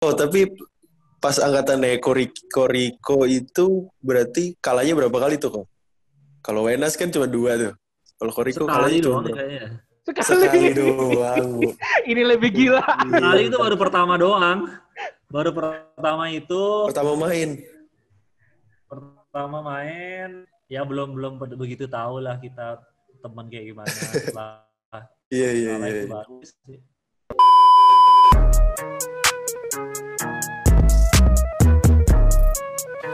Oh, tapi pas angkatan Koriko, Koriko itu berarti kalahnya berapa kali tuh kok? Kalau Wenas kan cuma dua tuh. Kalau Koriko kalahnya Sekali cuma kayaknya. Sekali Sekali. doang. Ini lebih gila. Sekali itu baru pertama doang. Baru pertama itu Pertama main. pertama main ya belum belum begitu tahu lah kita teman kayak gimana Iya, iya, iya. baru sih.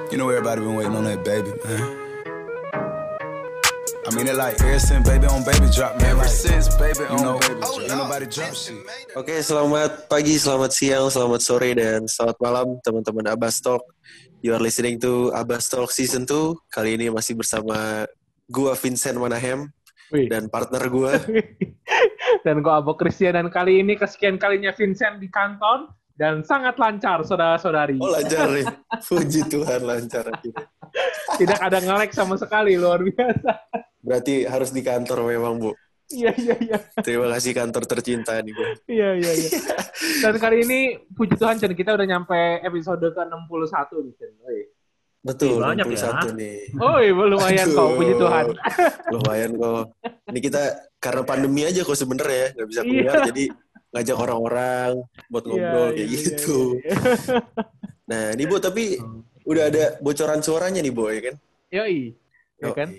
You know everybody been waiting on that baby, man. I mean it like ever since baby on baby drop, man. Ever since baby on know, baby drop. Ain't nobody drop shit. Oke, selamat pagi, selamat siang, selamat sore, dan selamat malam teman-teman Abbas Talk. You are listening to Abbas Talk Season 2. Kali ini masih bersama gua Vincent Manahem Wih. dan partner gua. Dan gue Abo Christian dan kali ini kesekian kalinya Vincent di kantor dan sangat lancar saudara-saudari. Oh lancar nih. Puji Tuhan lancar. Tidak ada ngelek sama sekali luar biasa. Berarti harus di kantor memang, Bu. Iya iya iya. Terima kasih kantor tercinta nih, Bu. Iya iya iya. Dan kali ini puji Tuhan Chen kita udah nyampe episode ke-61 nih Chen. Betul, Ih, banyak 61 nih. Oh, iya, lumayan kok, Aduh. puji Tuhan. Lumayan kok. Ini kita karena pandemi aja kok sebenernya ya, nggak bisa Iya. keluar, jadi ngajak orang-orang buat ngobrol Iya, kayak iya, gitu. iya, iya. Nah, ini Bu, tapi udah ada bocoran suaranya nih, Bu, ya kan? Yoi. Ya kan?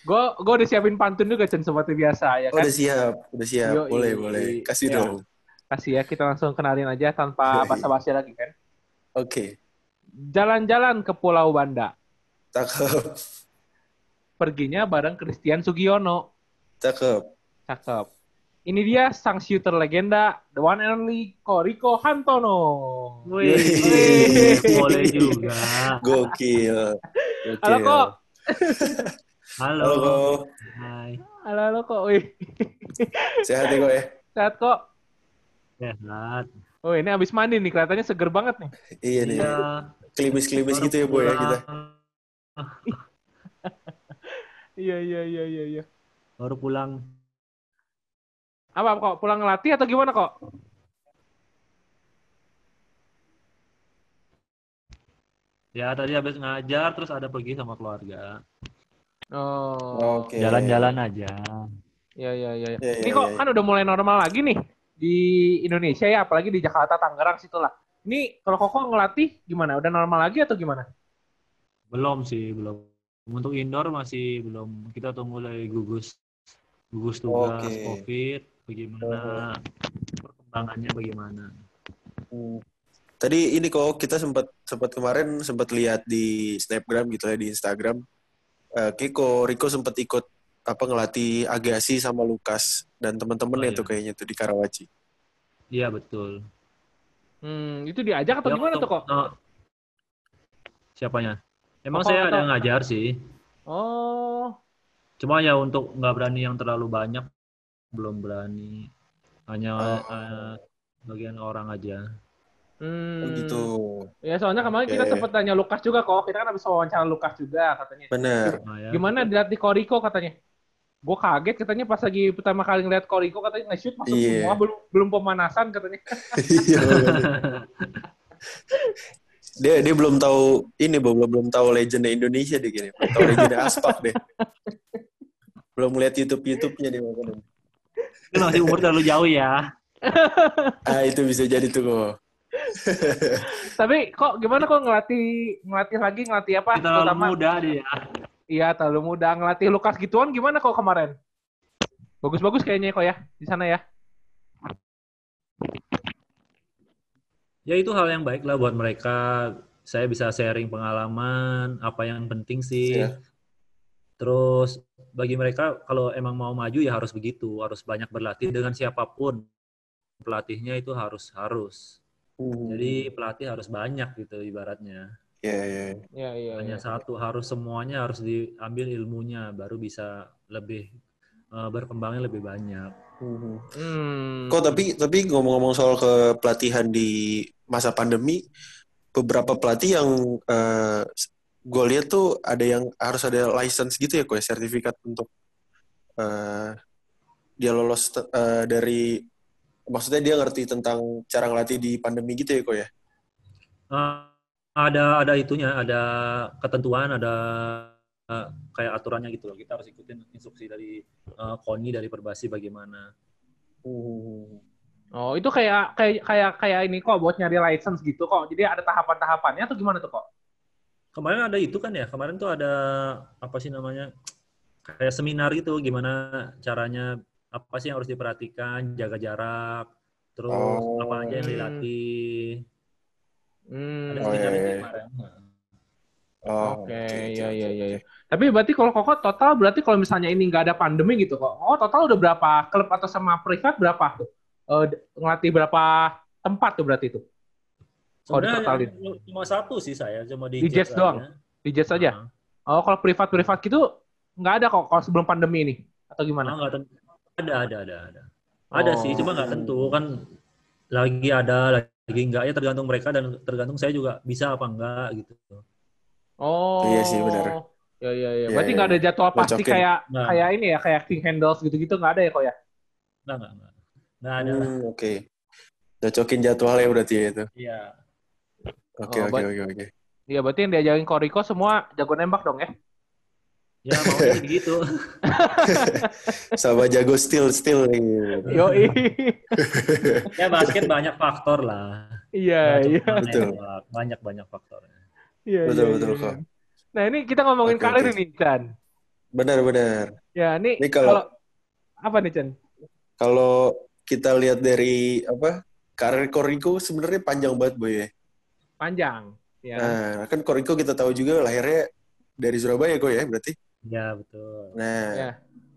Gue gue udah siapin pantun juga Chen seperti biasa ya Oh, kan. udah siap, udah siap. Yoi. Boleh, boleh. Kasih Ya. dong. Kasih ya kita langsung kenalin aja tanpa basa-basi lagi kan. Oke. Jalan-jalan ke Pulau Banda. Cakep. Perginya bareng Christian Sugiono. Cakep. Cakep. Ini dia sang shooter legenda, the one and only Koriko Hantono. Wih, boleh juga. Gokil. Gokil. Halo kok. Halo. Halo. Hai. Halo halo kok. Wih. Sehat ya kok ya? Sehat kok. Sehat. Oh ini abis mandi nih, kelihatannya seger banget nih. Iya nih. Iya. Klimis-klimis gitu ya, Bu ya kita. Iya iya iya iya. iya. Baru pulang. Apa kok pulang ngelatih atau gimana kok? Ya tadi habis ngajar terus ada pergi sama keluarga. Oh. Oke. Jalan-jalan aja. Iya iya iya. iya. Iya, Ini iya, kok iya. kan udah mulai normal lagi nih di Indonesia ya, apalagi di Jakarta, Tangerang situ lah. Ini kalau Koko ngelatih gimana? Udah normal lagi atau gimana? Belum sih, belum. Untuk indoor masih belum. Kita tunggu lagi gugus gugus tugas Oke. COVID bagaimana perkembangannya bagaimana. Hmm. Tadi ini kok kita sempat sempat kemarin sempat lihat di Snapgram gitu ya di Instagram. Eh Kiko Riko sempat ikut apa ngelatih Agassi sama Lukas dan teman-teman Oh, ya iya. tuh kayaknya tuh di Karawaci. Iya betul. Hmm, itu diajak atau Ya, gimana tuh kok? oh, siapanya? Emang Koko saya ada atau- yang ngajar sih. Oh, Cuma ya untuk nggak berani yang terlalu banyak, belum berani. Hanya Oh. eh, bagian orang aja. hmm. Oh gitu. Ya soalnya kemarin kita Oke. sempat tanya Lukas juga kok. Kita kan habis wawancara Lukas juga katanya. Bener. Nah, ya. Gimana dilatih Koriko katanya? Gue kaget katanya pas lagi pertama kali ngeliat Koriko katanya nge-shoot masuk Iya. semua belum belum pemanasan katanya. Iya. dia dia belum tahu ini belum belum tahu legendnya Indonesia deh gini. Belum tahu legendnya Aspak deh. belum lihat YouTube YouTube-nya dia makanya. Ini masih umur terlalu jauh ya. Ah itu bisa jadi tuh kok. Tapi kok gimana kok ngelatih ngelatih lagi ngelatih apa? Terlalu Terutama- muda dia. Iya terlalu muda ngelatih Lukas gituan gimana kok kemarin? Bagus-bagus kayaknya kok ya di sana ya. Ya itu hal yang baik lah buat mereka. Saya bisa sharing pengalaman, apa yang penting sih. Iya. Terus bagi mereka kalau emang mau maju ya harus begitu, harus banyak berlatih dengan siapa pun. Pelatihnya itu harus harus. Hmm. Jadi pelatih harus banyak gitu ibaratnya. Iya, iya. Iya iya. Hanya iya. satu harus semuanya harus diambil ilmunya baru bisa lebih eh, berkembangnya lebih banyak. Hmm. Hmm. Kok tapi tapi ngomong-ngomong soal kepelatihan di masa pandemi, beberapa pelatih yang gue lihat tuh ada yang harus ada license gitu ya, kok ya, sertifikat untuk eh, dia lolos eh, dari maksudnya dia ngerti tentang cara ngelatih di pandemi gitu ya, kok ya. Eh, ada ada itunya, ada ketentuan, ada eh, kayak aturannya gitu loh. Kita harus ikutin instruksi dari eh, KONI dari Perbasi bagaimana. Oh, itu kayak kayak kayak kayak ini kok buat nyari license gitu kok. Jadi ada tahapan-tahapannya atau gimana tuh kok? Kemarin ada itu kan ya, kemarin tuh ada apa sih namanya? Kayak seminar gitu gimana caranya apa sih yang harus diperhatikan, jaga jarak, terus Oh. apa aja yang dilatih. Hmm. Ada Oh, seminar iya, itu iya. kemarin. Oh, Oke, iya iya iya. iya. Tapi berarti kalau kok total berarti kalau misalnya ini nggak ada pandemi gitu kok. Oh, total udah berapa klub atau sama privat berapa tuh? Eh, d- ngelatih berapa tempat tuh berarti itu? Kalau Sebenarnya ditotalin. cuma satu sih saya, cuma di, Di Jets aja. doang? Di Jets aja? Ah. Oh, kalau privat-privat gitu nggak ada kok kalau sebelum pandemi ini atau gimana? nggak tentu. Ada, ada, ada, ada. Ada Oh. sih, cuma nggak tentu kan lagi ada, lagi enggak ya tergantung mereka dan tergantung saya juga bisa apa enggak gitu. Oh. Iya sih, benar. Ya ya ya. Iya, Berarti iya, nggak ada jadwal pasti Cocokin. kayak Nah. kayak ini ya, kayak King Handles gitu-gitu nggak ada ya kok ya? Enggak, enggak, enggak. Enggak ada. Hmm, Oke. Cocokin jadwalnya berarti ya itu. Iya. Oke, Oh, oke, oke, oke. Iya, berarti yang diajarin Koriko semua jago nembak dong ya? Ya mau gitu. Sama jago still, still. Yo ya basket banyak faktor lah. Iya, Nggak iya. Betul. Banyak banyak faktornya. Iya, Betul, iya, betul, iya. kok. Nah, ini kita ngomongin Oke, karir nih, Chan. Benar, benar. Ya, ini, Ini kalau- kalau apa nih, Chan? Kalau kita lihat dari apa karir Koriko sebenarnya panjang banget boy ya. Panjang. Ya. Nah, kan Koriko kita tahu juga lahirnya dari Surabaya kok ya berarti. Ya betul. Nah, Ya.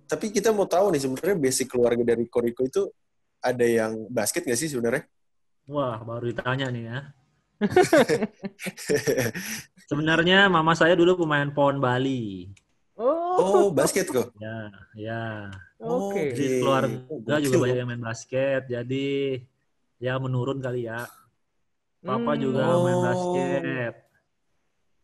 tapi kita mau tahu nih sebenarnya basic keluarga dari Koriko itu ada yang basket nggak sih sebenarnya? Wah baru ditanya nih ya. Sebenarnya mama saya dulu pemain pon Bali. Oh, oh, basket kok. Ya, ya. oke. Jadi Oke. keluarga juga banyak yang main basket. Jadi ya menurun kali ya. Papa Hmm, juga Oh. main basket.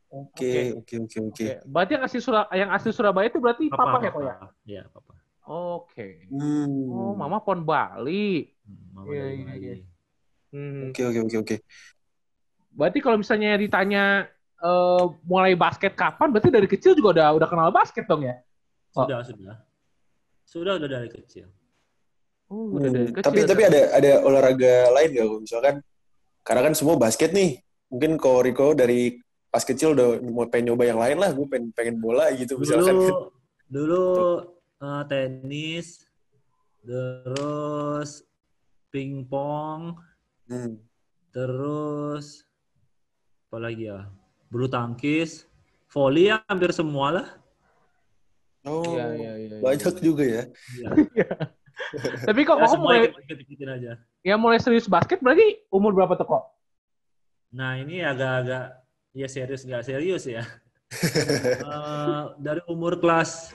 Oke, oke, oke, oke. Berarti yang asli Surabaya, yang asli Surabaya itu berarti papa, ya kok ya? Iya, papa. Oke. Hmm. Oh, mama pon Bali. Hmm, Mama Iya, dari iya, Bali. iya. Hmm. Oke, oke, oke, oke. Berarti kalau misalnya ditanya eh, mulai basket kapan, berarti dari kecil juga udah udah kenal basket dong ya? Oh. Sudah, sudah. Sudah udah dari kecil. Oh, udah dari Hmm, kecil. Tapi tapi ada ada olahraga lain nggak? Ko? Misalkan karena kan semua basket nih. Mungkin kalau Rico dari pas kecil udah mau pengen nyoba yang lain lah. Gue pengen pengen bola gitu misalkan. Dulu dulu eh, tenis, terus pingpong, Hmm. terus apa lagi ya? Bulu tangkis, volley ya hampir semua lah. Oh, Iya, iya, iya. iya. banyak juga ya. Iya. Tapi kok Ya, kok semua mulai ikut-ikutin aja. ya mulai serius basket berarti umur berapa tuh kok? Nah ini agak-agak ya serius nggak serius ya. Eh, dari umur kelas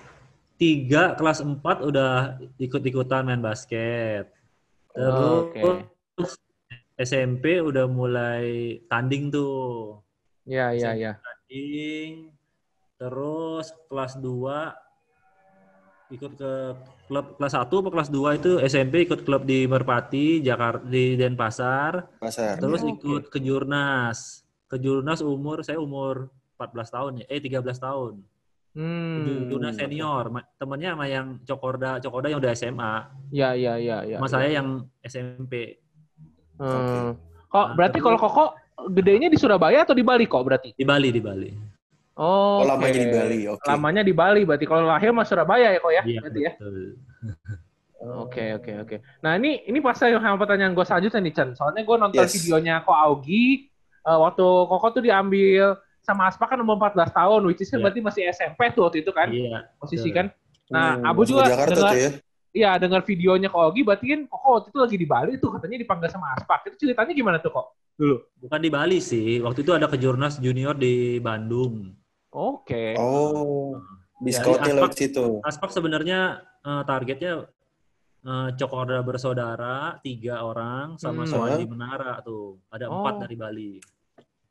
3, kelas 4 udah ikut-ikutan main basket. Terus Oke. SMP udah mulai tanding tuh. Ya, ya, ya. Tanding. Terus kelas 2 ikut ke klub kelas 1 atau kelas 2 itu SMP ikut klub di Merpati, Jakarta di Denpasar. Pasar. Terus Oke. ikut ke Jurnas. Ke Jurnas umur saya umur 14 tahun ya. Eh 13 tahun. Hmm. Jurnas senior. Ma- Temennya sama yang Cokorda, Cokorda yang udah SMA. Ya, ya, ya, ya. Sama ya. saya yang SMP. Hmm. Kok Nah, berarti terus- kalau Koko gedenya di Surabaya atau di Bali kok berarti? Di Bali, di Bali. Oh, Oh, lamanya oke. di Bali. Oke. Lamanya di Bali berarti kalau lahir mah Surabaya ya kok ya? Iya, Berarti ya. betul. Oke oke oke. Nah ini ini pas saya sama pertanyaan gue selanjutnya nih Chan. Soalnya gue nonton Yes. videonya Ko Augie eh, waktu Koko tuh diambil sama Aspa kan umur 14 tahun, which is kan Iya. berarti masih SMP tuh waktu itu kan Iya. posisi kan. Nah Hmm, Abu juga dengar, ya. iya dengar videonya Ko Augie, berarti kan Koko waktu itu lagi di Bali tuh katanya dipanggil sama Aspa. Itu ceritanya gimana tuh kok dulu? Bukan di Bali sih. Waktu itu ada kejurnas junior di Bandung. Oke. Oh, di Ya, lewat situ. Aspak sebenarnya eh, targetnya eh, Cokorda bersaudara tiga orang sama Hmm. Soandi Menara tuh. Ada empat Oh. dari Bali.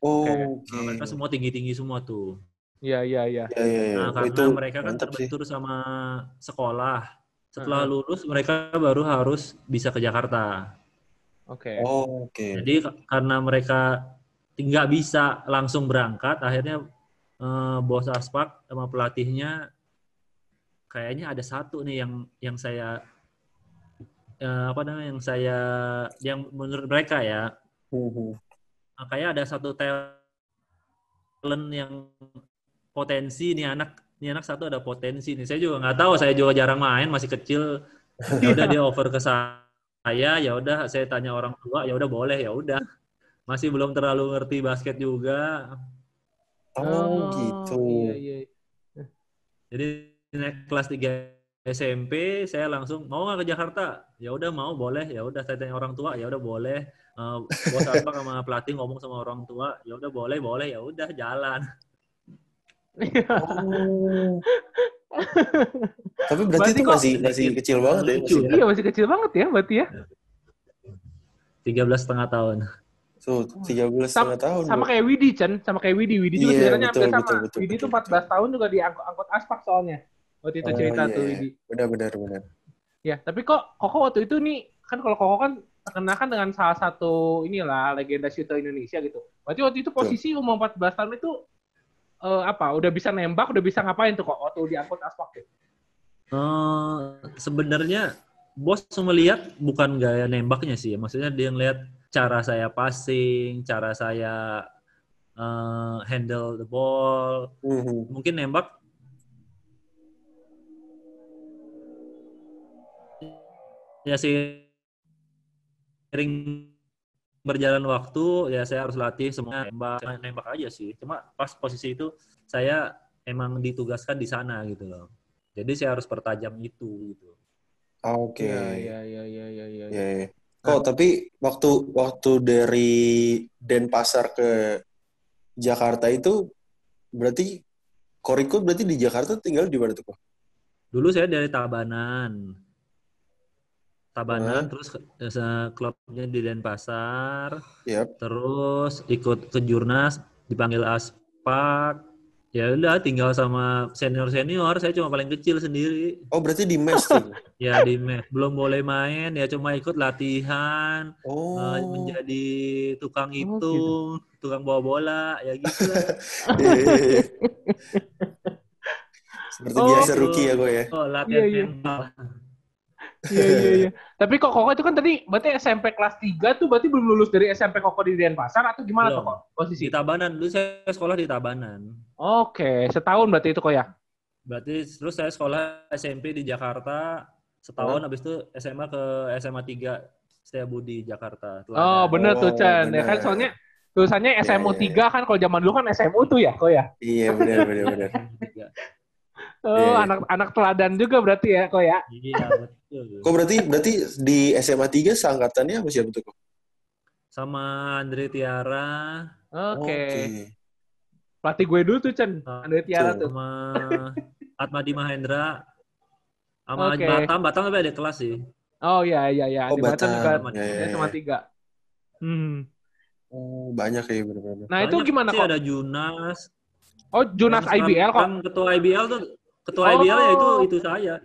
Oh, Oke. oke. Nah, mereka semua tinggi-tinggi semua tuh. Iya iya iya. Ya, ya, ya. Nah, Oh, karena itu mereka kan mantap sih. terbentur sama sekolah. Setelah Heeh. lulus mereka baru harus bisa ke Jakarta. Oke. Oh, oke. Jadi ka- karena mereka nggak bisa langsung berangkat akhirnya eh, bos aspak sama pelatihnya kayaknya ada satu nih yang yang saya eh, apa namanya yang saya yang menurut mereka ya. Mhm. ah, kayak ada satu talent yang potensi nih anak nih anak satu ada potensi nih. Saya juga nggak tahu saya juga jarang main masih kecil. Ya udah dia over ke saya ya udah saya tanya orang tua ya udah boleh ya udah. Masih belum terlalu ngerti basket juga Oh, gitu. Iya, iya. jadi naik kelas 3 SMP saya langsung mau nggak ke Jakarta ya udah mau boleh ya udah saya tanya orang tua ya udah boleh Eh, bos apa sama pelatih ngomong sama orang tua ya udah boleh boleh ya udah jalan Oh. Tapi berarti Berarti itu masih masih kecil banget ya. Masih, Iya masih kecil banget ya berarti ya. 13 setengah tahun tuh 13 setengah tahun. Sama bro. kayak Widi Chen, sama kayak Widi. Widi juga Iya, sebenarnya betul, hampir sama. betul, betul, Widi betul, tuh 14 tahun juga diangkut angkut aspak soalnya. Waktu itu Oh, cerita iya, tuh iya. Widi. Benar benar benar. Ya, tapi kok Koko waktu itu nih kan kalau Koko kan terkenal kan dengan salah satu inilah legenda shooter Indonesia gitu. Berarti waktu itu posisi umur 14 tahun itu eh, apa? Udah bisa nembak, udah bisa ngapain tuh kok waktu diangkut aspak tuh? Eh, sebenarnya bos melihat bukan gaya nembaknya sih, maksudnya dia ngelihat cara saya passing, cara saya eh, handle the ball. Mhm. Mungkin nembak ya sih sering berjalan waktu ya saya harus latih semua nembak nembak aja sih. Cuma pas posisi itu saya emang ditugaskan di sana gitu loh. Jadi saya harus pertajam itu gitu. Oke. Iya, iya, iya, iya, iya. Iya, iya. Kok tapi waktu waktu dari Denpasar ke Jakarta itu berarti Koriko berarti di Jakarta tinggal di mana tuh kok? Dulu saya dari Tabanan. Tabanan Hah? terus ke- se- klubnya di Denpasar, Yap. terus ikut ke Jurnas dipanggil Aspak. Ya udah tinggal sama senior-senior, saya cuma paling kecil sendiri. Oh berarti di mes tuh. Ya di mes belum boleh main, ya cuma ikut latihan, Oh. eh, menjadi tukang Oh, hitung, tukang bawa bola, ya gitu lah. Iya, iya, iya. Seperti Oh, biasa gitu. rookie ya gue ya. Oh, latihan Iya, iya. mental. Iya, iya, iya. Tapi kok Koko itu kan tadi berarti SMP kelas 3 tuh berarti belum lulus dari SMP Koko di Denpasar atau gimana tuh kok posisi? Di Tabanan, dulu saya sekolah di Tabanan. Oke, setahun berarti itu kok ya? Berarti terus saya sekolah SMP di Jakarta setahun, habis itu SMA ke SMA 3 Setiabudi Jakarta. Teladan. Oh, bener tuh Oh, Chan. Ya kan bener. soalnya tulisannya SMU iya, 3 kan kalau zaman dulu kan SMU tuh ya, kok ya? Iya benar benar benar. Tiga. Oh, Iya, iya. anak anak teladan juga berarti ya, kok ya? Iya, betul. Kok berarti berarti di SMA 3 seangkatannya apa siapa tuh kok? Sama Andre Tiara, Oke. Pelatih gue dulu tuh Chan, Andre Tiara tuh. sama Atmadi Mahendra, sama Oke. Batam. Batam tapi ada kelas sih. Oh iya iya iya, Oh, di Batam juga Batam. Ya, ya, ya, cuma ya. tiga. Hmm. Oh, banyak ya benar-benar. Nah itu Banyak gimana sih, kok? Ada Junas. Oh Junas IBL kok? sekarang Ketua IBL tuh, ketua Oh. IBL ya itu itu saya.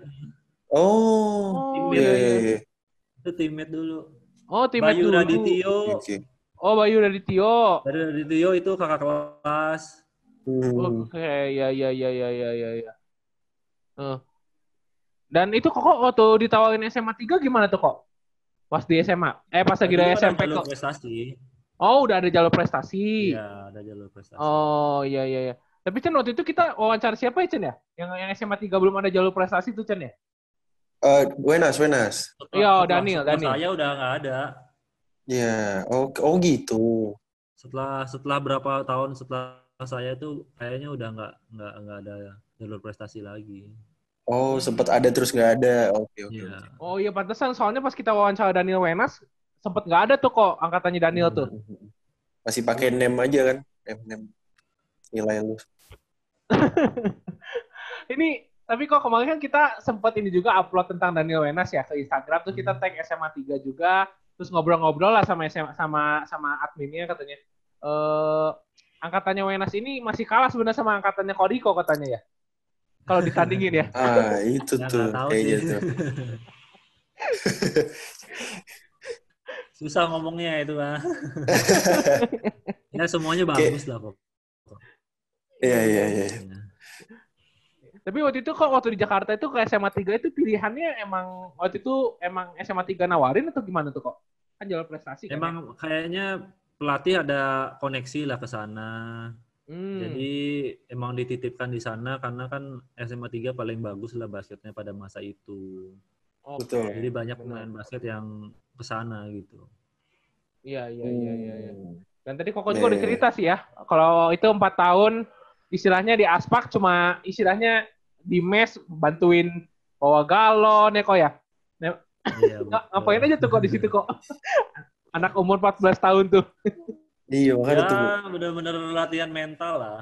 Oh, Oh iya iya iya. Itu teammate dulu. Oh tim Bayu dulu. Radityo. Oke. Oh Bayu Radityo. Dari Radityo itu kakak kelas. Hmm. Oke, ya ya ya ya ya ya ya. Eh. Dan itu kok kok waktu ditawarin SMA 3 gimana tuh kok? Pas di SMA? Eh pas lagi dari ada SMP kok. prestasi. Oh, udah ada jalur prestasi. Iya, ada jalur prestasi. Oh, iya iya iya. Tapi Chen waktu itu kita wawancara siapa ya Chen ya? Yang yang SMA 3 belum ada jalur prestasi tuh Chen ya? Eh, Wenas, Wenas. Setelah- Iya, setelah- Daniel, Daniel. Saya udah nggak ada. Ya, oh, oh gitu. Setelah setelah berapa tahun setelah saya tuh kayaknya udah nggak nggak nggak ada jalur prestasi lagi. Oh, sempat ada terus nggak ada. Oke, oke. Iya. oke. Oh iya pantesan soalnya pas kita wawancara Daniel Wenas sempet nggak ada tuh kok angkatannya Daniel tuh. Masih pakai name aja kan? Name, name. Nilai lu. Ini tapi kok kemarin kan kita sempet ini juga upload tentang Daniel Wenas ya ke Instagram terus kita tag SMA 3 juga terus ngobrol-ngobrol lah sama SMA, sama sama adminnya katanya eh angkatannya Wenas ini masih kalah sebenarnya sama angkatannya Kodiko katanya ya. Kalau ditandingin ya. Ah, itu tuh nggak tahu kayaknya sih. tuh. Susah ngomongnya itu ah. ya semuanya bagus lah kok. Iya iya iya. Tapi waktu itu kok waktu di Jakarta itu ke SMA 3 itu pilihannya emang waktu itu emang SMA 3 nawarin atau gimana tuh kok? Kan jalur prestasi kan. ya? Emang kayaknya pelatih ada koneksi lah ke sana. Hmm. Jadi emang dititipkan di sana karena kan SMA 3 paling bagus lah basketnya pada masa itu. Oke. betul. Jadi banyak benar. pemain basket yang ke sana gitu. Iya iya iya iya. iya. Hmm. Dan tadi Koko Iya, juga udah iya, cerita sih ya, kalau itu empat tahun istilahnya di aspak cuma istilahnya di mes bantuin bawa galon ya kok ya. Iya, ngapain aja tuh kok di situ kok. Anak umur 14 tahun tuh. Iya makanya tuh. Ya, benar-benar latihan mental lah.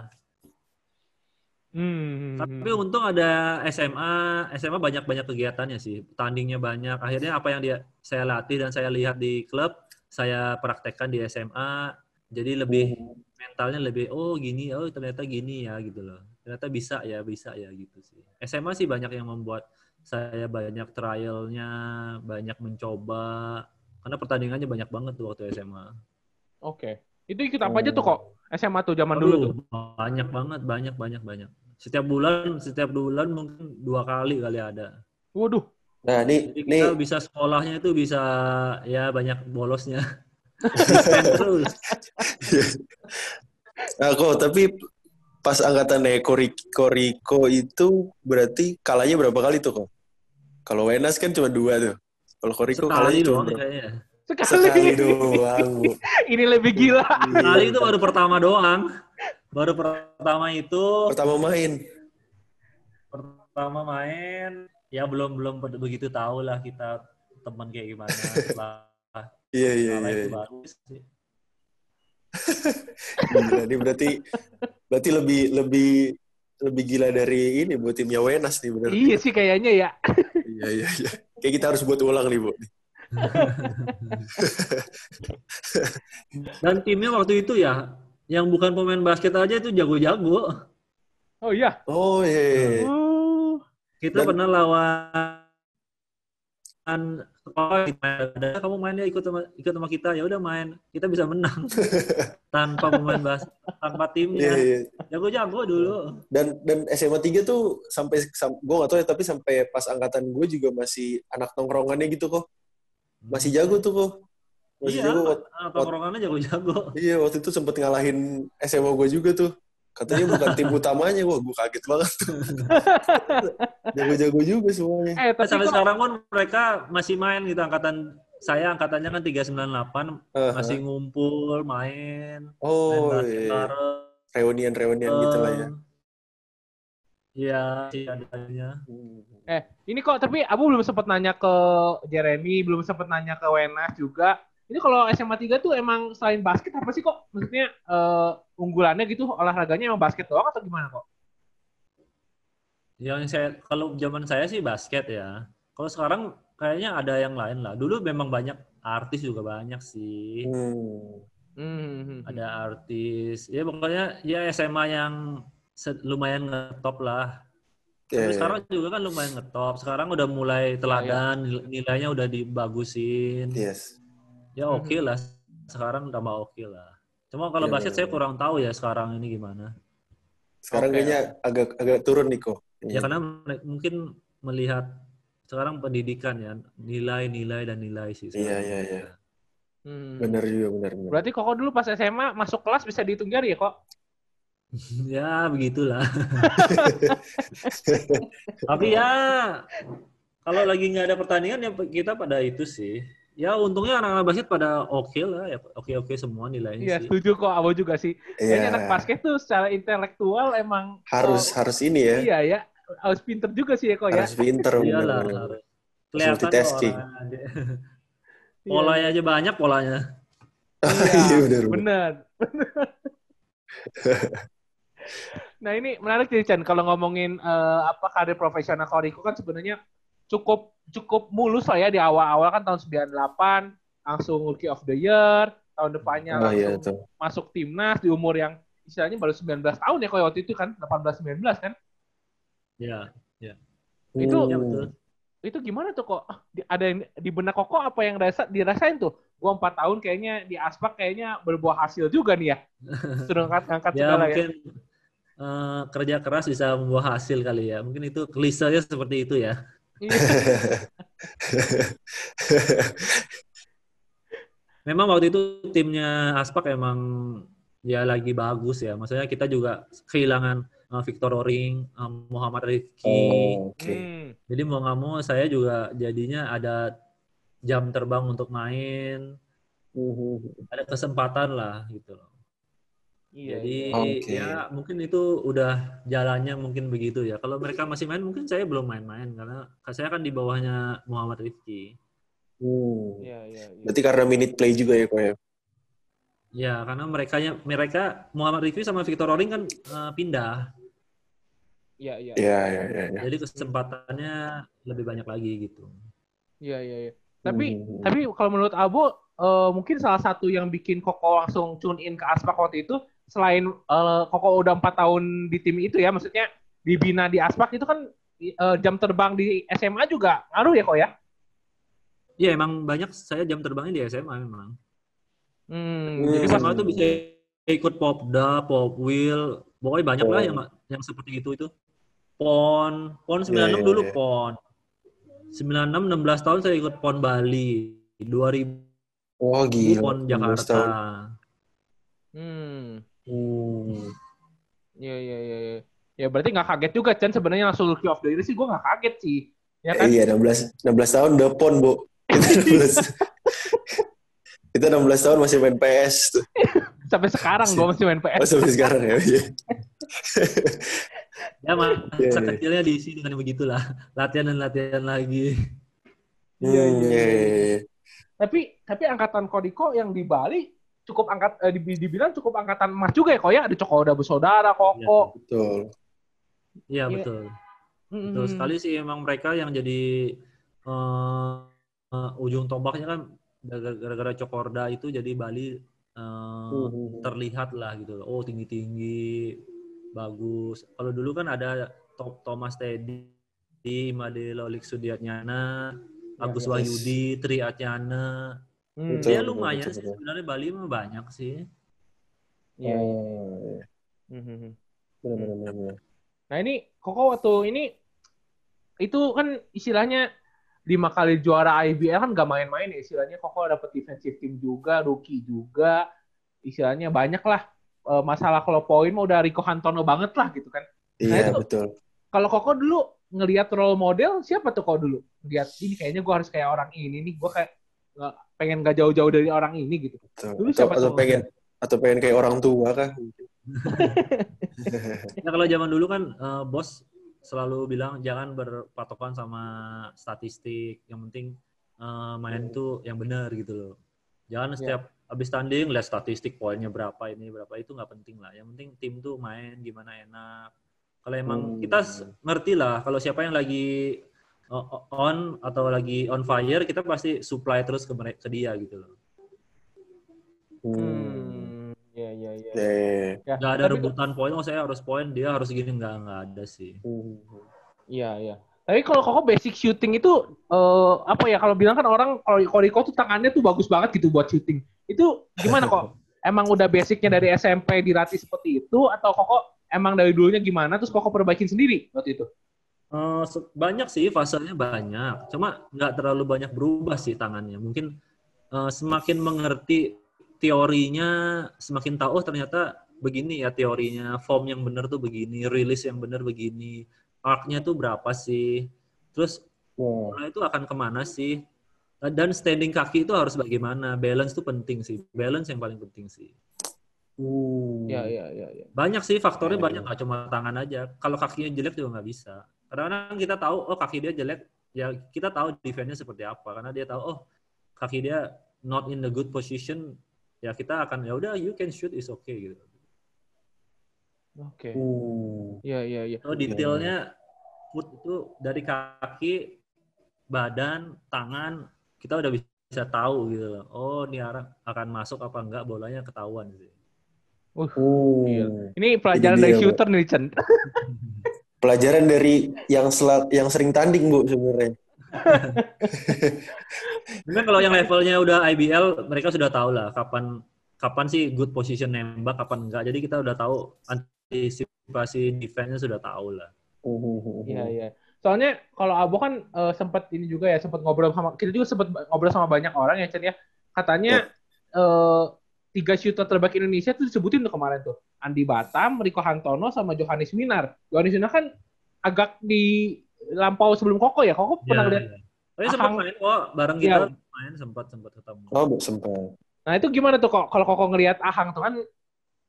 Hmm. Tapi untung ada SMA, SMA banyak-banyak kegiatannya sih. Tandingnya banyak. Akhirnya apa yang dia saya latih dan saya lihat di klub, saya praktekkan di SMA. Jadi lebih mentalnya lebih oh gini, oh ternyata gini ya gitu loh. Ternyata bisa ya, bisa ya gitu sih. SMA sih banyak yang membuat saya banyak trialnya, banyak mencoba. Karena pertandingannya banyak banget tuh waktu SMA. Oke. Itu ikut apa aja tuh kok? SMA tuh zaman dulu tuh. Aduh, Banyak banget, banyak, banyak, banyak. Setiap bulan, setiap bulan mungkin dua kali kali ada. Waduh. Nah ini Jadi nih bisa sekolahnya itu bisa ya banyak bolosnya. Terus. Nah, kok tapi pas angkatan Eko Riko, Riko itu berarti kalahnya berapa kali tuh kok? Kalau Wenas kan cuma dua tuh. Kalau Koriko Sekali kalahnya cuma doang berapa? kayaknya. Sekali. Sekali doang. Ini lebih gila. Sekali itu baru pertama doang. Baru pertama itu Pertama main. pertama main ya belum belum begitu tahu lah kita teman kayak gimana Iya, iya, iya. sih. Gila, ini berarti berarti lebih lebih lebih gila dari ini buat timnya Wenas nih bener. Iya sih kayaknya ya. Iya, iya, iya. Kayak kita harus buat ulang nih, Bu. Dan timnya waktu itu ya yang bukan pemain basket aja itu jago-jago. Oh iya. Oh, iya. iya, iya. Oh. Kita Dan- pernah lawan gitu, ada kamu mainnya ikut sama ikut sama kita ya udah main kita bisa menang tanpa pemain bas tanpa Iya, timnya iya. jago-jago dulu Dan dan SMA 3 tuh sampai sam, gue gak tahu ya tapi sampai pas angkatan gue juga masih anak nongkrongannya gitu kok. Masih jago tuh kok. Masih iya jago. Tongkrongannya jago-jago Iya, waktu itu sempet ngalahin SMA gue juga tuh. Katanya bukan tim utamanya, wah gue kaget banget. Jago-jago juga semuanya. Eh tapi sampai kok sekarang pun mereka masih main gitu angkatan saya angkatannya kan 398 Aha. masih ngumpul main main Oh, basket iya. bareng Reunian-reunian gitu lah ya. Iya, sih adanya. eh ini kok tapi Abu belum sempat nanya ke Jeremy, belum sempat nanya ke Wenas juga. Ini kalau SMA 3 tuh emang selain basket apa sih kok? Maksudnya eh, unggulannya gitu olahraganya emang basket doang atau gimana kok? Yang saya kalau zaman saya sih basket ya. Kalau sekarang kayaknya ada yang lain lah. Dulu memang banyak artis juga banyak sih. Hmm. Hmm. Ada artis. Ya pokoknya ya SMA yang lumayan ngetop lah. Iya, Tapi iya. sekarang juga kan lumayan ngetop. Sekarang udah mulai teladan, nil- nilainya udah dibagusin. Yes. Ya oke lah. Sekarang udah mau oke lah. Cuma kalau Iya, basket iya, saya iya. kurang tahu ya sekarang ini gimana. Sekarang Oke. kayaknya agak agak turun nih kok. Ya karena mungkin melihat sekarang pendidikan ya nilai-nilai dan nilai sih. Iya, iya, iya. Hmm. Bener juga, bener. bener. Berarti kok dulu pas SMA masuk kelas bisa dihitung jari ya kok? ya begitulah. Tapi ya kalau lagi nggak ada pertandingan ya kita pada itu sih. Ya untungnya anak-anak basket pada oke lah ya oke-oke semua nilainya Iya sih. setuju kok Abu juga sih. Kayaknya Iya. anak basket tuh secara intelektual emang Harus oh, harus ini ya. iya ya harus pinter juga sih ya kok ya. Harus pinter bener. harus. Kelihatan multitasking. Iya. Polanya aja banyak polanya. Iya, bener, bener. Bener. nah ini menarik sih Chan kalau ngomongin eh, apa karir profesional Koriko kan sebenarnya cukup cukup mulus lah ya di awal-awal kan tahun 98 langsung Rookie of the Year tahun depannya Oh iya langsung tuh. masuk timnas di umur yang istilahnya baru 19 tahun ya kalau waktu itu kan 18 19 kan Ya, Itu- ya Hmm. betul. itu gimana tuh kok Di- ada yang di benak koko apa yang rasa dirasain tuh Gua empat tahun kayaknya di aspak kayaknya berbuah hasil juga nih ya. Suruh ngangkat ngangkat Ya segala ya. mungkin eh, kerja keras bisa membuah hasil kali ya. Mungkin itu klisenya seperti itu ya. Iya. Memang waktu itu timnya Aspak emang ya lagi bagus ya. Maksudnya kita juga kehilangan eh, Victor Oring, eh, Muhammad Rifki. Oh, oke. Hmm. Jadi mau nggak mau saya juga jadinya ada jam terbang untuk main, Mhm. ada kesempatan lah gitu loh. Iya. Jadi iya. Oke. ya mungkin itu udah jalannya mungkin begitu ya. Kalau mereka masih main mungkin saya belum main-main karena saya kan di bawahnya Muhammad Rifki. Hmm. Iya, iya, iya. Berarti karena minute play juga ya kok ya. Ya karena mereka mereka Muhammad Rifki sama Victor Oring kan eh, pindah. Iya, iya. Iya, iya, iya. iya. Jadi kesempatannya lebih banyak lagi gitu. Iya, iya, iya. Tapi Hmm. tapi kalau menurut Abo eh, mungkin salah satu yang bikin Koko langsung tune in ke Aspak waktu itu selain eh, Koko udah empat tahun di tim itu ya, maksudnya dibina di Aspak itu kan eh, jam terbang di SMA juga ngaruh ya kok ya? Iya emang banyak saya jam terbangnya di SMA memang. Hmm, Hmm. jadi SMA tuh bisa ikut Popda, Popwheel, pokoknya banyak lah Oh. yang yang seperti itu itu. Pon, Pon 96 iya, dulu iya. Pon. 96 16 tahun saya ikut Pon Bali. 2000 Wah, gila. Pon 16 Jakarta. tahun. hmm, Hmm. iya iya iya. iya. Ya berarti nggak kaget juga Chan sebenarnya langsung rookie of the year sih gue nggak kaget sih. Ya kan? Iya, 16 16 tahun udah pon, Bu. Itu 16. Itu 16 tahun masih main PS tuh. Sampai sekarang gue masih main Oh, PS. sampai sekarang ya. Iya. Ya masa Iya, iya. kecilnya diisi dengan begitulah. Latihan dan latihan lagi. Iya, Hmm, iya, iya, iya, iya. Tapi tapi angkatan Kodiko yang di Bali cukup angkat eh, dibi- dibilang cukup angkatan emas juga ya kok ya ada Coko udah bersaudara Koko. Betul. Iya Iya. betul. Hmm. Betul sekali sih emang mereka yang jadi eh, eh, ujung tombaknya kan gara-gara Cokorda itu jadi Bali eh, Hmm. terlihat lah gitu loh. Oh tinggi-tinggi, bagus. Kalau dulu kan ada Top Thomas Teddy, Made Lolik Sudiatnyana, Agus yes. Wahyudi, Tri Atyana. Hmm. Ya lumayan sih sebenarnya Bali mah banyak sih. Iya. Oh, iya. Hmm. Benar, benar, benar, benar. Nah ini Koko waktu ini itu kan istilahnya lima kali juara IBL kan gak main-main ya istilahnya Koko dapet defensive team juga, rookie juga, istilahnya banyak lah Eh, masalah kalau poin mah udah Rico Hantono banget lah gitu kan. Nah, Iya, itu- betul. Kalau Koko dulu ngelihat role model siapa tuh kok dulu? Lihat ini kayaknya gue harus kayak orang ini nih, gue kayak pengen gak jauh-jauh dari orang ini gitu. betul. Dulu Atau, siapa atau pengen atau pengen kayak orang tua kah? Ya kalau zaman dulu kan eh, bos selalu bilang jangan berpatokan sama statistik. Yang penting eh, main tuh yang benar gitu loh. Jangan setiap habis tanding lihat statistik poinnya berapa ini berapa itu nggak penting lah. Yang penting tim tuh main gimana enak. Kalau emang Hmm. kita ngerti lah kalau siapa yang lagi on atau lagi on fire kita pasti supply terus ke mere- ke dia gitu loh. Hmm. Hmm, ya ya ya. Nggak ada tapi- rebutan poin, oh saya harus poin, dia harus gini nggak nggak ada sih. Hmm. Iya, iya. Tapi kalau Koko basic shooting itu eh, apa ya kalau bilang kan orang kalau kalau Riko tuh tangannya tuh bagus banget gitu buat shooting. Itu gimana kok? Emang udah basicnya dari SMP dilatih seperti itu atau Koko emang dari dulunya gimana terus Koko perbaikin sendiri waktu itu? Eh, banyak sih fasenya banyak, cuma nggak terlalu banyak berubah sih tangannya. Mungkin eh, semakin mengerti teorinya, semakin tahu oh ternyata begini ya teorinya, form yang benar tuh begini, rilis yang benar begini, arc-nya tuh berapa sih, terus Wow. bola itu akan ke mana sih, dan standing kaki itu harus bagaimana, balance tuh penting sih, balance yang paling penting sih. Hmm. Iya, iya, iya, iya. Banyak sih faktornya Iya, banyak nggak cuma tangan aja. Kalau kakinya jelek juga nggak bisa. Kadang-kadang kita tahu oh kaki dia jelek, ya kita tahu defense-nya seperti apa karena dia tahu oh kaki dia not in the good position, ya kita akan ya udah you can shoot is okay gitu. Oke. Hmm. Iya, iya, iya. So detailnya foot itu dari kaki, badan, tangan kita udah bisa tahu gitu loh. Oh ini akan masuk apa enggak bolanya ketahuan sih. Uh. Iya. Ini pelajaran dari shooter nih, Chen. Pelajaran dari yang sel- yang sering tanding, Bu, sebenarnya. Mungkin kalau yang levelnya udah IBL, mereka sudah tahu lah kapan kapan sih good position nembak, kapan enggak. Jadi kita udah tahu antisipasi defense-nya sudah tahu lah. Iya iya. Soalnya kalau Abo kan uh, sempat ini juga ya sempat ngobrol sama kita juga sempat ngobrol sama banyak orang ya Chen ya. Katanya uh, tiga shooter terbaik Indonesia tuh disebutin tuh kemarin tuh. Andi Batam, Riko Hantono sama Johannes Minar. Johannes Minar kan agak di lampau sebelum Koko ya. Koko pernah Iya, lihat. iya. Tapi sempat Ahang. main kok bareng Iya. kita main sempat sempat ketemu. Oh, bu, sempat. Nah itu gimana tuh kok kalau Koko ngelihat Ahang tuh kan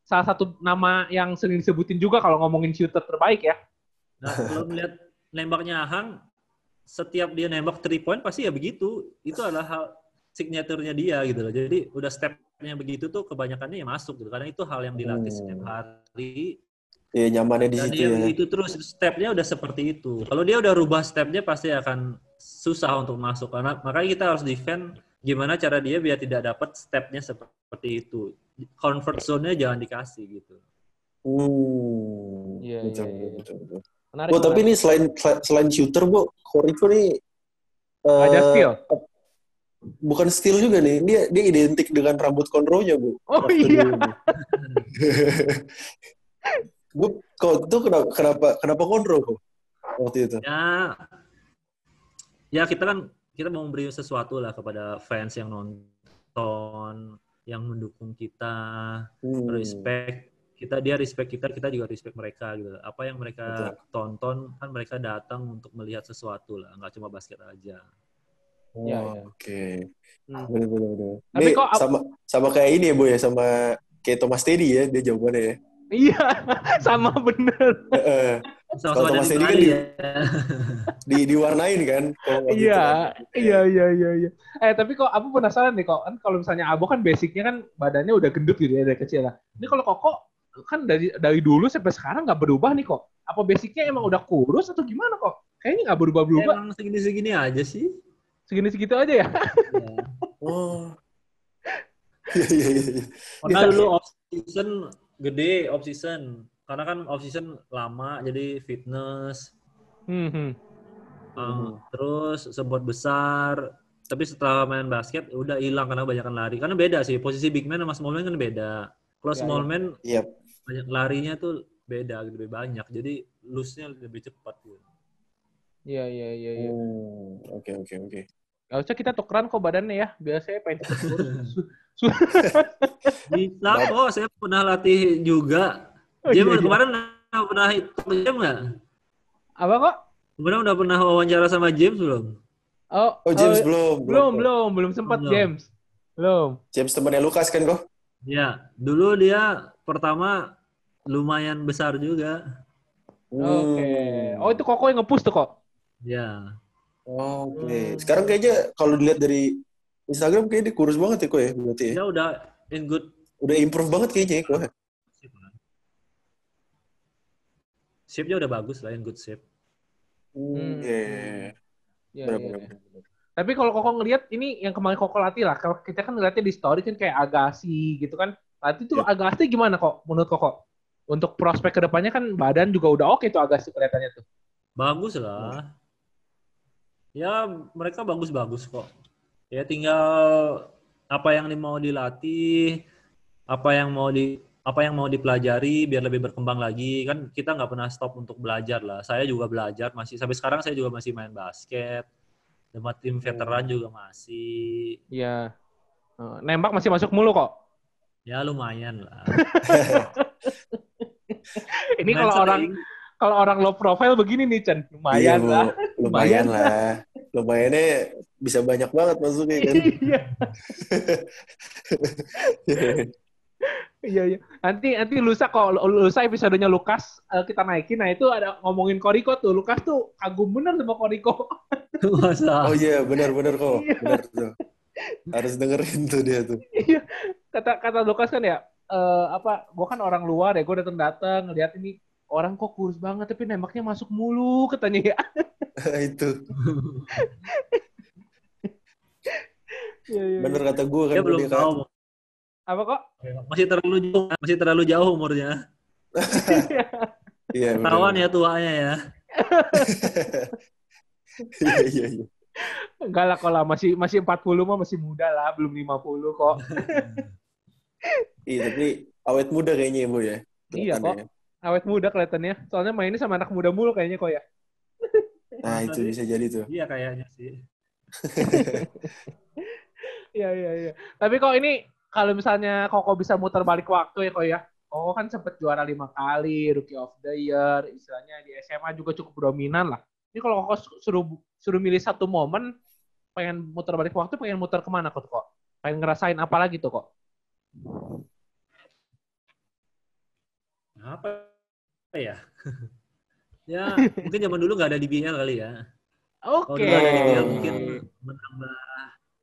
salah satu nama yang sering disebutin juga kalau ngomongin shooter terbaik ya. Nah, kalau melihat nembaknya Ahang, setiap dia nembak three point pasti ya begitu. Itu adalah hal signaturnya dia gitu loh. Jadi udah stepnya begitu tuh kebanyakannya ya masuk gitu. Karena itu hal yang dilatih Hmm. setiap hari. Iya, nyamannya di Dan situ ya. itu terus stepnya udah seperti itu. Kalau dia udah rubah stepnya pasti akan susah untuk masuk. Karena makanya kita harus defend gimana cara dia biar tidak dapat stepnya seperti itu. Comfort zone-nya jangan dikasih gitu. Hmm. Iya, betul, iya, iya. betul, betul. Menarik. Bu, tapi ini selain selain shooter, Bu, nih eh, ada skill. Bukan steal juga nih. Dia dia identik dengan rambut konronya, Bu. Oh Waktu iya. Bu. Bu, kok itu kenapa kenapa kenapa konro kok waktu itu? Ya, ya kita kan kita mau memberi sesuatu lah kepada fans yang nonton, yang mendukung kita, Hmm. respect kita dia respect kita, kita juga respect mereka gitu. Apa yang mereka tonton kan mereka datang untuk melihat sesuatu lah, nggak cuma basket aja. Oh, Iya, iya. Oke. Hmm. Bener, bener, bener. Tapi Ini kok sama sama kayak ini ya, Bu ya, sama kayak Thomas Teddy ya, dia jawabannya ya. Iya, sama bener. Heeh. Kalau Thomas Teddy kan di- ya. di diwarnain kan gitu Iya, kan. iya, iya, iya, iya. Eh tapi kok aku penasaran nih kok kan kalau misalnya Abo kan basicnya kan badannya udah gendut gitu ya dari kecil lah. Ini kalau Koko kan dari dari dulu sampai sekarang nggak berubah nih kok. Apa basicnya emang udah kurus atau gimana kok? Kayaknya nggak berubah-berubah. Emang segini-segini aja sih. Segini-segitu aja ya. Ya. Oh. Iya, iya, iya. iya. Pernah Bisa- dulu off season gede off season. Karena kan off season lama jadi fitness Hmm, hmm. Um, Terus sempat besar, tapi setelah main basket udah hilang karena kebanyakan lari. Karena beda sih, posisi big man sama small man kan beda. Kalau Ya, small ya. man Iya. banyak larinya tuh beda, lebih banyak. Jadi loose-nya lebih cepat gitu. Iya, iya, iya, iya. Hmm, Oke, oke, oke. Gak usah kita tukeran kok badannya ya. Biasanya pengen cepet kurus. Bisa kok, saya pernah latih juga. Oh, Jam iya, iya. kemarin udah pernah itu jam nggak? Apa kok? Kemarin udah pernah wawancara sama James belum? Oh, Oh, James oh, belum. belum, belum, belum sempat Belum. James. Belum. James temannya Lukas kan kok? Ya, dulu dia pertama lumayan besar juga. Oke. Hmm. Oh, itu Koko yang nge-push tuh kok. Ya, Oke. Hmm. Sekarang kayaknya kalau dilihat dari Instagram kayaknya dia kurus banget ya kok ya berarti ya. dia udah in good Udah improve banget kayaknya ya kok. lah. Shape-nya udah bagus lah, in good shape. Hmm. Benar, iya. benar. Tapi kalau Koko ngelihat ini yang kemarin Koko latih lah. Kalau kita kan ngeliatnya di story kan kayak Agassi gitu kan. Latih tuh Iya. Agassi gimana kok menurut Koko? Untuk prospek ke depannya kan badan juga udah oke tuh Agassi kelihatannya tuh. Bagus lah. Ya, mereka bagus-bagus kok. Ya tinggal apa yang mau dilatih, apa yang mau di apa yang mau dipelajari biar lebih berkembang lagi kan kita nggak pernah stop untuk belajar lah saya juga belajar masih sampai sekarang saya juga masih main basket sama tim veteran juga masih Iya. Eh, Nembak masih masuk mulu kok. ya lumayan lah Ini kalau orang kalau orang low profile begini nih Chen, Iya, lumayan Bu. lah. Lumayan lah. Lumayannya bisa banyak banget masuknya kan. Iya. Iya iya. Nanti nanti lusa kok lusa episodenya Lukas eh, kita naikin. Nah itu ada ngomongin Koriko tuh. Lukas tuh kagum bener sama Koriko. masa Oh iya, benar-benar kok. Iya. Benar tuh. Harus dengerin tuh dia tuh. Iya. kata kata Lukas kan ya eh, apa? Gue kan orang luar ya. Gue datang datang ngeliat ini orang kok kurus banget tapi nembaknya masuk mulu katanya ya. itu. Iya iya. Bener kata gue kan. dia belum dia kan. tahu Apa kok? masih terlalu jauh masih terlalu jauh umurnya Iya, ketahuan ya tuanya ya Iya, iya, iya. Enggak lah kalau masih masih 40 mah masih muda lah, belum 50 kok. Iya, tapi awet muda kayaknya ya, Bu ya. Iya, Kelihatannya. Awet muda kelihatannya. Soalnya mainnya sama anak muda mulu kayaknya kok ya. Nah, itu bisa jadi tuh. Iya kayaknya sih. Iya, iya, iya. Tapi kok ini kalau misalnya Koko bisa muter balik waktu ya kok ya. Koko kan sempet juara lima kali, Rookie of the Year, istilahnya di SMA juga cukup dominan lah. Ini kalau Koko su- suruh suruh milih satu momen, pengen muter balik waktu, pengen muter ke mana kok kok? Pengen ngerasain apa lagi tuh kok? Apa ya? ya mungkin zaman dulu nggak ada DBL kali ya. Kalau Oke. dulu ada DBL mungkin menambah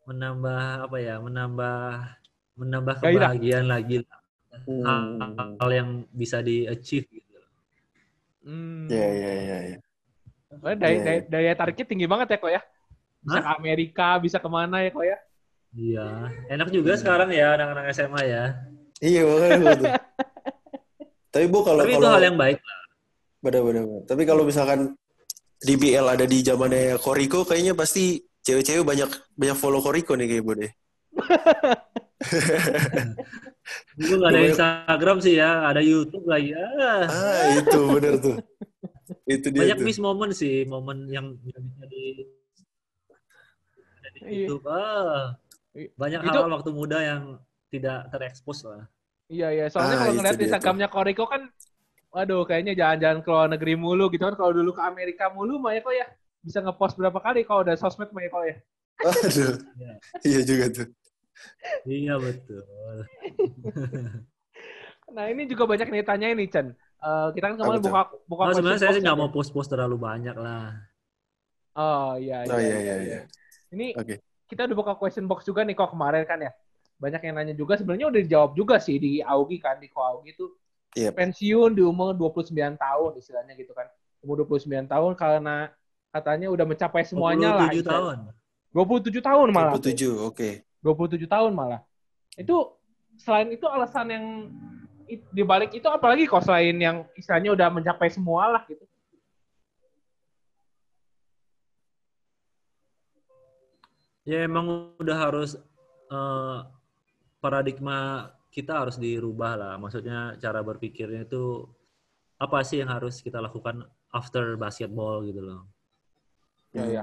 menambah apa ya? Menambah menambah kebahagiaan lagi lah. Hmm. hal yang bisa di achieve gitu. Hmm. Iya, iya, iya, iya. Soalnya daya, Iya. daya, daya tariknya tinggi banget ya kok ya. Bisa Hah? ke Amerika, bisa ke mana ya kok ya. Iya, enak juga sekarang ya anak-anak SMA ya. Iya, tuh. Tapi Bu kalau Tapi itu kalau hal yang baik lah. Benar-benar. Tapi kalau misalkan DBL ada di zamannya Koriko, kayaknya pasti cewek-cewek banyak banyak follow Koriko nih kayak Bu deh. Dulu nggak ada Instagram sih ya, ada YouTube lagi. Ah, Ah, itu benar tuh. Itu dia banyak tuh. miss momen sih, momen yang bisa di, ada di Iya. YouTube. Ah, I- banyak itu- hal waktu muda yang tidak terekspos lah. Iya, iya. Soalnya Ah, kalau ngeliat Instagramnya Koriko kan, waduh kayaknya jalan-jalan ke luar negeri mulu gitu kan. Kalau dulu ke Amerika mulu mah ya kok ya. Bisa ngepost berapa kali kalau udah sosmed mah ya kok ya. Aduh. Iya. Iya juga tuh. Iya betul. Nah ini juga banyak yang ditanyain nih Chan. Eh, kita kan kemarin tuh? buka buka Nah, sebenarnya saya sih nggak kan mau post-post terlalu banyak lah. ya. Oh iya Oh iya iya iya. Ini Oke. kita udah buka question box juga nih kok kemarin kan ya. Banyak yang nanya juga sebenarnya udah dijawab juga sih di Augie kan di Ko Augie itu Yep. pensiun di umur 29 tahun istilahnya gitu kan. Umur 29 tahun karena katanya udah mencapai semuanya lah. 27 istilahnya. tahun. 27 tahun malah. 27, oke. 27 tahun malah. Itu selain itu alasan yang i- di balik itu apalagi kok selain yang istilahnya udah mencapai semua lah gitu. Ya emang udah harus eh, paradigma kita harus dirubah lah. Maksudnya cara berpikirnya itu apa sih yang harus kita lakukan after basketball gitu loh. Ya, ya.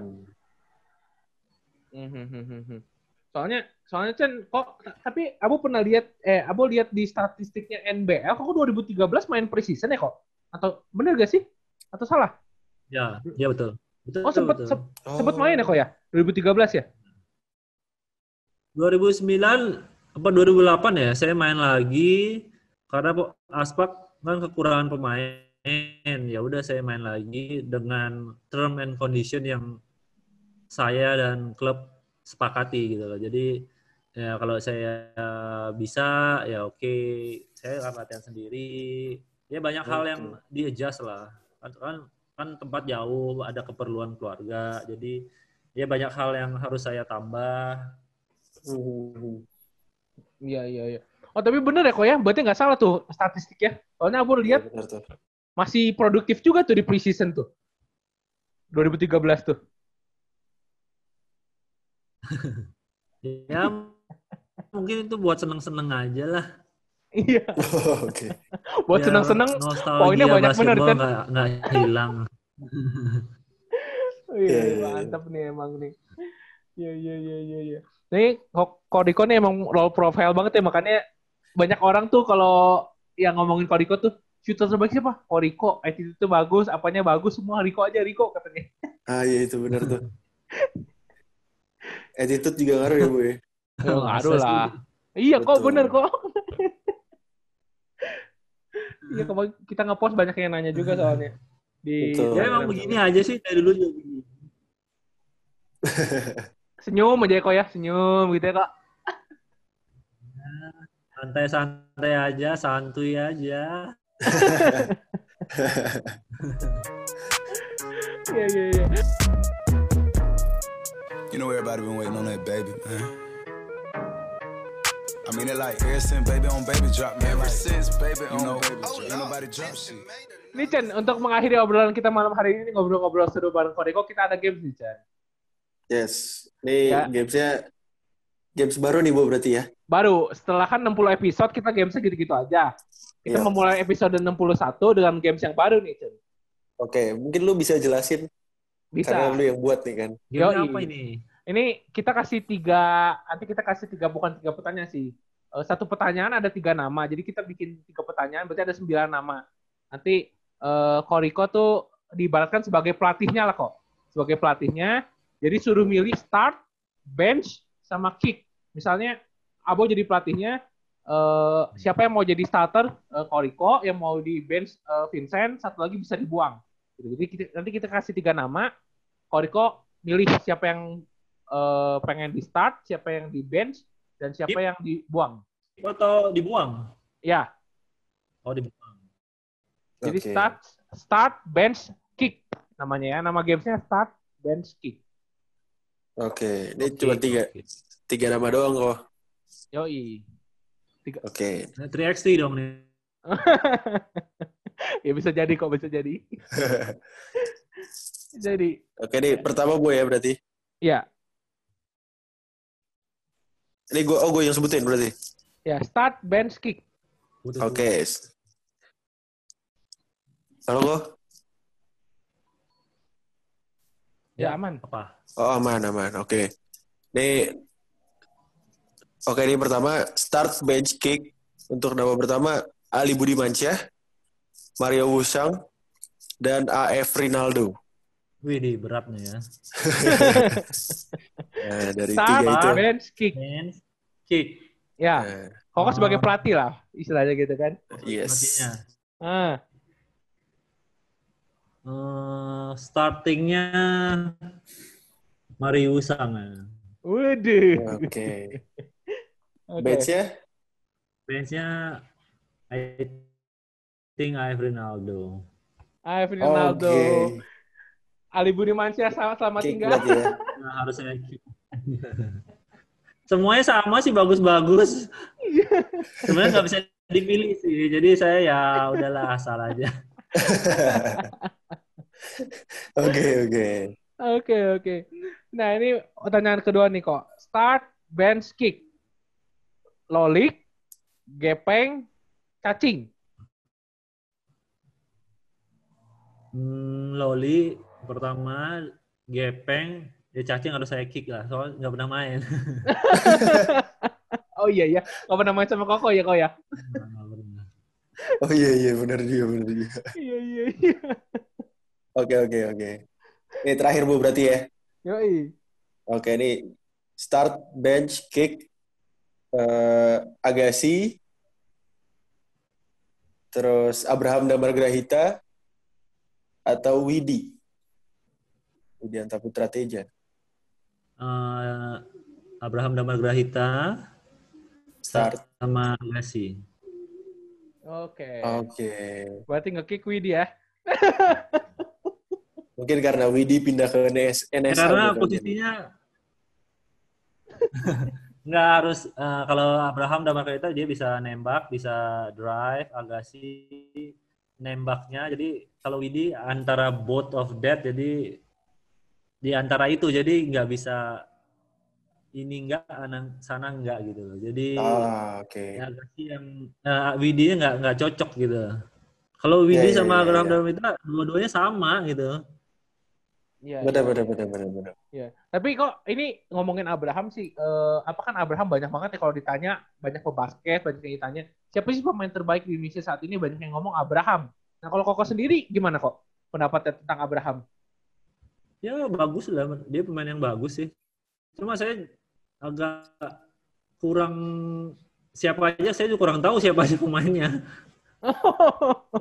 Mhm. Soalnya soalnya Chen kok tapi Abu pernah lihat eh Abu lihat di statistiknya NBL kok 2013 main preseason ya kok? Atau bener gak sih? Atau salah? Ya, ya betul. Betul. Oh sempet betul. sep- sempet main ya kok ya? 2013 ya? 2009 apa 2008 ya saya main lagi karena Aspak kan kekurangan pemain. Ya udah saya main lagi dengan term and condition yang saya dan klub sepakati gitu loh. Jadi ya kalau saya bisa ya oke. Saya akan latihan sendiri. Ya banyak hal yang di adjust lah. Kan, kan kan tempat jauh ada keperluan keluarga. Jadi ya banyak hal yang harus saya tambah. Hmm. Iya iya iya. Oh tapi bener ya kok ya? Berarti nggak salah tuh statistiknya. Soalnya Abu lihat tuh. masih produktif juga tuh di preseason tuh. 2013 tuh. Ya mungkin itu buat seneng-seneng aja lah. Iya. Oh, Oke. Buat Biar senang-senang nostalgia poinnya banyak bener, Chan. nggak hilang. Iya, iya, iya. mantap nih emang nih. Iya, iya, iya, iya, iya. Nih, Ko- Kodiko nih emang role profile banget ya, makanya banyak orang tuh kalau yang ngomongin Kodiko tuh, shooter terbaik siapa? Kodiko, attitude itu bagus, apanya bagus, semua Riko aja, Riko katanya. Ah iya itu benar tuh. Attitude juga ngaruh ya, Bu ya. Oh, ngaruh lah. Iya kok, bener kok. Iya, kemarin kita nge-post banyak yang nanya juga soalnya. Di Betul. Ya emang begini aja sih dari dulu juga begini. Senyum aja kok ya, senyum gitu ya kok. Santai-santai aja, santuy aja. Iya, iya, iya. You know everybody been waiting on that baby, man. I mean it like ever since baby on baby drop, man. Ever since baby on know, baby drop. Ain't nobody drop shit. Nih Chen, untuk mengakhiri obrolan kita malam hari ini ngobrol-ngobrol seru bareng Kodiko, kita ada games nih Chen. Yes. Ini Ya. gamesnya games baru nih, Bu, berarti ya? Baru setelah kan 60 episode kita gamesnya gitu-gitu aja. Kita Iya. memulai episode 61 dengan games yang baru nih, Cun. Oke, mungkin lu bisa jelasin Bisa. karena lu yang buat nih kan. Yoi. apa ini? Ini kita kasih tiga, nanti kita kasih tiga bukan tiga pertanyaan sih. Eh, satu pertanyaan ada tiga nama, jadi kita bikin tiga pertanyaan, berarti ada sembilan nama. Nanti eh Koriko tuh diibaratkan sebagai pelatihnya lah kok, sebagai pelatihnya. Jadi suruh milih start, bench, sama kick. Misalnya Abo jadi pelatihnya, eh siapa yang mau jadi starter eh, Koriko, yang mau di bench eh, Vincent, satu lagi bisa dibuang. Gitu. Jadi kita- nanti kita kasih tiga nama, Koriko milih siapa yang eh, pengen di start, siapa yang di bench, dan siapa yang dibuang. Atau dibuang? Ya, Oh dibuang. jadi Oke. start, start, bench, kick namanya ya. Nama gamesnya start, bench, kick. Oke, ini Oke, cuma tiga, tiga nama doang kok. Yoi. Oke. Nah, 3x3 dong nih. ya bisa jadi kok, bisa jadi. jadi, Oke, nih pertama gue ya berarti. ya, Ini gue, oh gue yang sebutin berarti. ya start, bench, kick. Oke. Halo kok? Ya, Ya. aman. Apa? Oh aman aman. Oke. Ini Oke ini pertama start bench kick untuk nama pertama Ali Budi Mansyah, Mario Wusang, dan AF Rinaldo. Wih, di berat nih ya. Nah, dari Start, tiga itu. bench, kick. Hands, kick. Ya, Nah, Koko sebagai Oh. pelatih lah, istilahnya gitu kan. yes. Ah, Eh, startingnya Marius Sang. ya. waduh. Oke. Oke. Benchnya? Benchnya I think I have Ronaldo. AF Ronaldo. Oke. Ali Budi Mansyah selamat, selamat Kick tinggal. berarti ya. Nah, harusnya. Semuanya sama sih bagus-bagus. Sebenarnya nggak bisa dipilih sih. Jadi saya ya udahlah asal aja. Oke oke. Oke, oke. Nah, ini pertanyaan kedua nih kok. Start, bench, kick. Lolik, gepeng, cacing. Hmm, Loli pertama, Gepeng, ya cacing harus saya kick lah. Soalnya nggak pernah main. Oh iya, iya. Gak pernah main sama Koko ya, kok ya? Oh iya iya benar juga benar juga. Iya, iya, iya. Oke oke oke. Ini terakhir bu berarti ya. Yoi. Oke ini start bench kick eh Agassi terus Abraham Damar Grahita atau Widi Widianta Putra Teja Eh, Abraham Damar Grahita start sama Agassi. Oke. oke Berarti nge-kick Widi ya? mungkin karena Widi pindah ke NS Ya, NSL karena gitu. posisinya nggak harus eh, kalau Abraham Damar Grahita dia bisa nembak, bisa drive, Agassi nembaknya. Jadi kalau Widi antara both of that jadi di antara itu jadi nggak bisa ini enggak anak sana enggak gitu loh. Jadi ah oke ya Agassi yang uh, Widi-nya nggak nggak cocok gitu. Kalau Widi Ya, ya, sama ya, Abraham ya. Damar Grahita dua-duanya sama gitu. Iya. benar iya. benar benar benar benar Iya. Tapi kok ini ngomongin Abraham sih, eh, apa kan Abraham banyak banget ya kalau ditanya, banyak pebasket, banyak yang ditanya, siapa sih pemain terbaik di Indonesia saat ini? Banyak yang ngomong Abraham. Nah kalau Koko sendiri gimana kok pendapatnya tentang Abraham? Ya bagus lah, dia pemain yang bagus sih. Cuma saya agak kurang siapa aja, saya juga kurang tahu siapa aja pemainnya.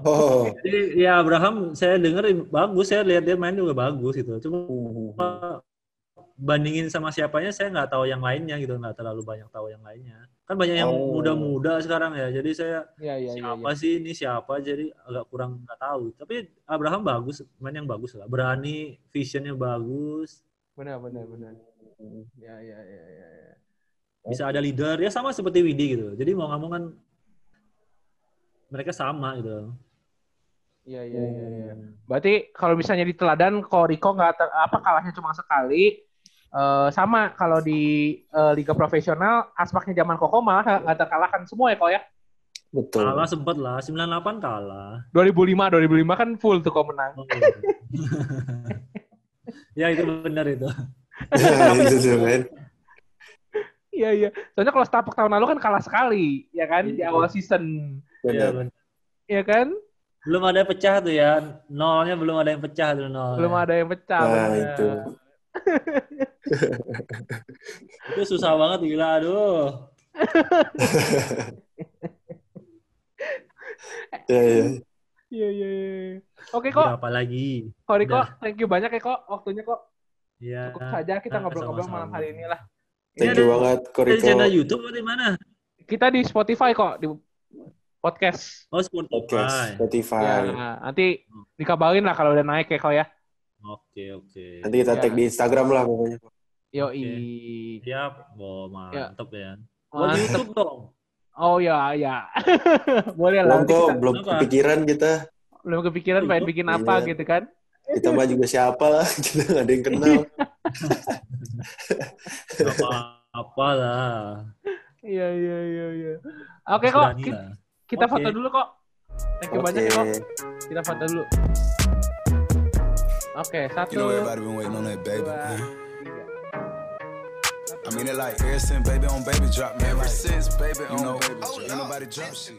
oh Jadi ya Abraham saya dengar bagus, saya lihat dia main juga bagus gitu. Cuma Hmm. bandingin sama siapanya saya nggak tahu yang lainnya gitu, nggak terlalu banyak tahu yang lainnya. Kan banyak yang Oh. muda-muda sekarang ya, jadi saya iya iya. siapa sih ini siapa jadi agak kurang nggak tahu. Tapi Abraham bagus, main yang bagus lah, berani, visionnya bagus. Benar benar benar. Iya iya iya iya. Ya. bisa ada leader ya sama seperti Widi gitu jadi mau nggak mau kan mereka sama gitu Iya iya iya. iya. Berarti kalau misalnya di teladan, kok Riko nggak ter- apa kalahnya cuma sekali, Eh, sama kalau di eh, liga profesional aspeknya zaman Koko malah nggak terkalahkan semua ya kok ya. Betul. Kalah sempet lah, 98 kalah. 2005 2005 kan full tuh kok menang. Oh, iya. ya itu benar itu. Itu tuh men. Iya iya. Soalnya kalau Setapak tahun lalu kan kalah sekali ya kan di Iya. awal season. Iya Benar. Iya kan? Belum ada yang pecah tuh ya. Nolnya belum ada yang pecah tuh nol. Belum ada yang pecah. Nah, bener. itu. Itu susah banget gila aduh. Ya, ya. Iya iya. iya. Oke kok, Berapa lagi? kok Riko, Udah. thank you banyak ya kok waktunya kok. Ya. Cukup saja kita Ah, ngobrol-ngobrol malam hari ini lah. Thank Ini you ada- banget, Koriko. channel YouTube atau di mana? Kita di Spotify kok di podcast. Oh Podcast, Spotify. Spotify. Ya, nanti dikabarin lah kalau udah naik ya kok ya. Oke oke. Nanti kita Ya. tag di Instagram lah pokoknya. Yoi. Siap. Oh mantap ya. Buat Mantep. YouTube dong. Oh ya ya. Boleh lah. Belum kok, kita- belum kepikiran kita. belum kepikiran pengen bikin apa iya. gitu kan. Kita mah juga siapa lah. Kita nggak ada yang kenal. Gak apa-apa lah. Iya iya iya iya. Oke kok, Berani ki- lah. kita Oke. foto dulu kok. Thank you banyak ya kok. Kita foto dulu. Oke, satu, You know everybody been waiting on that baby. dua. I mean it like ever since baby on baby drop, man. Ever since baby on baby drop, ain't nobody drop shit.